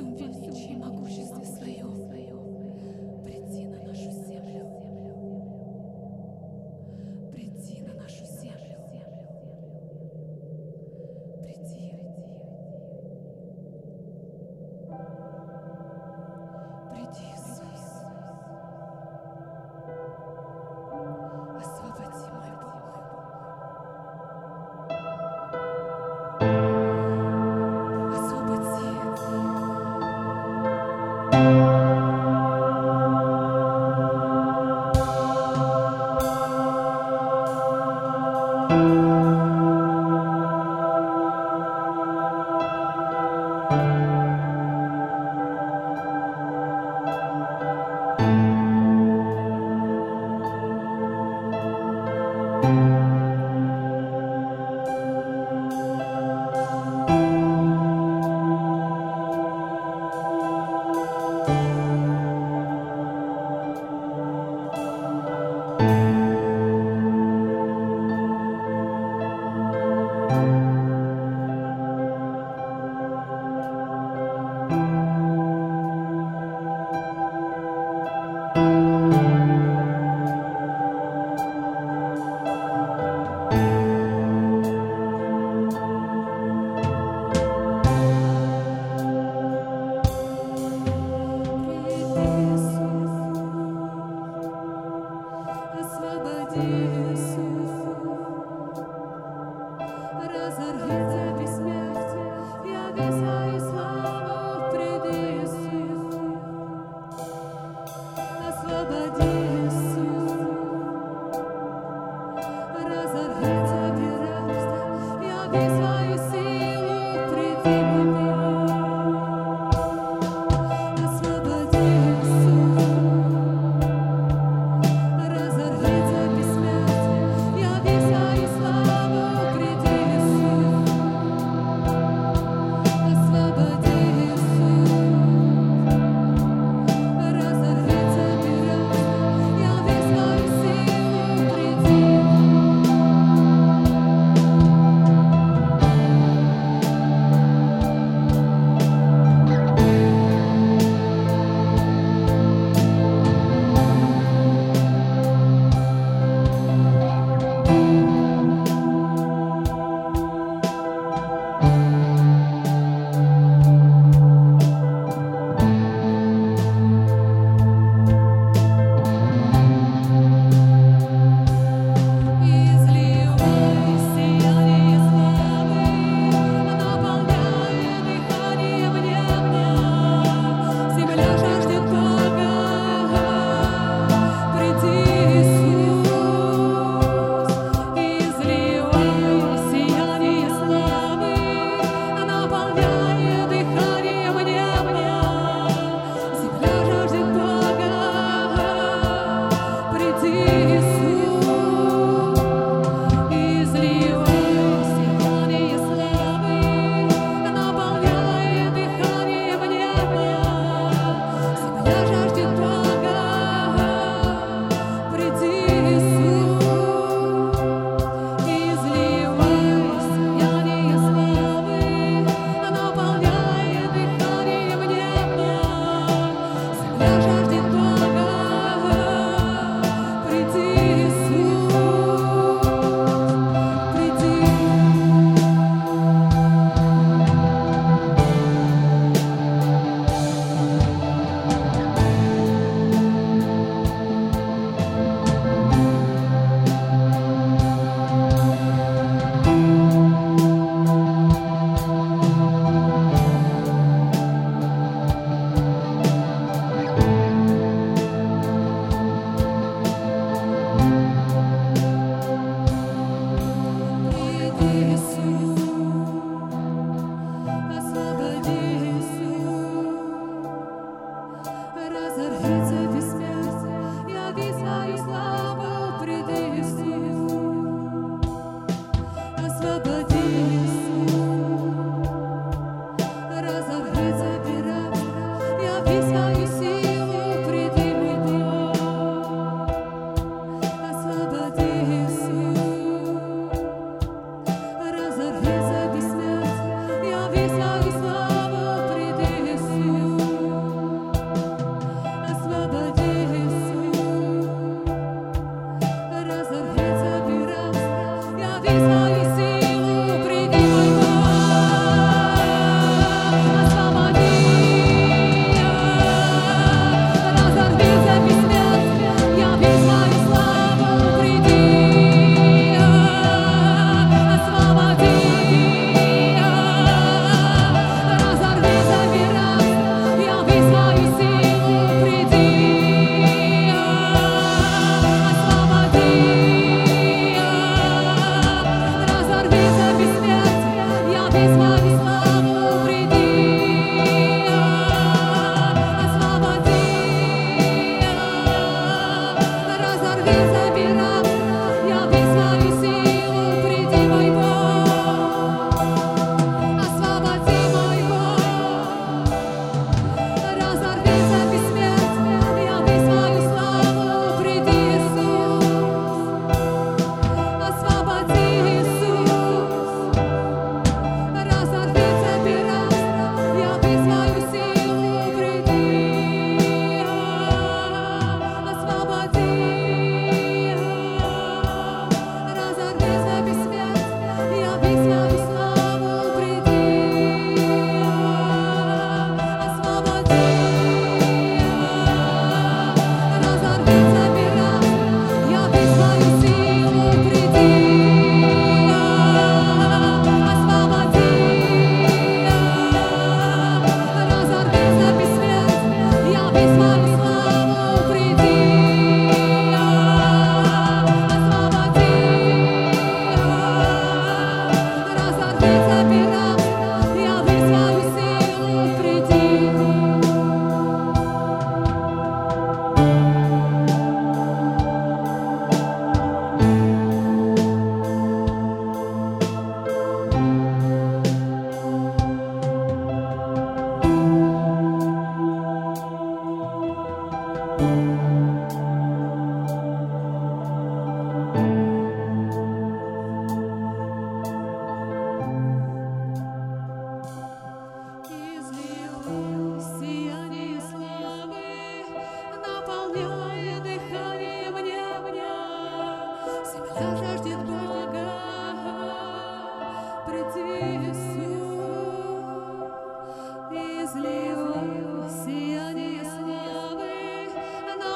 some juice.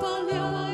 不留。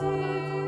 dear.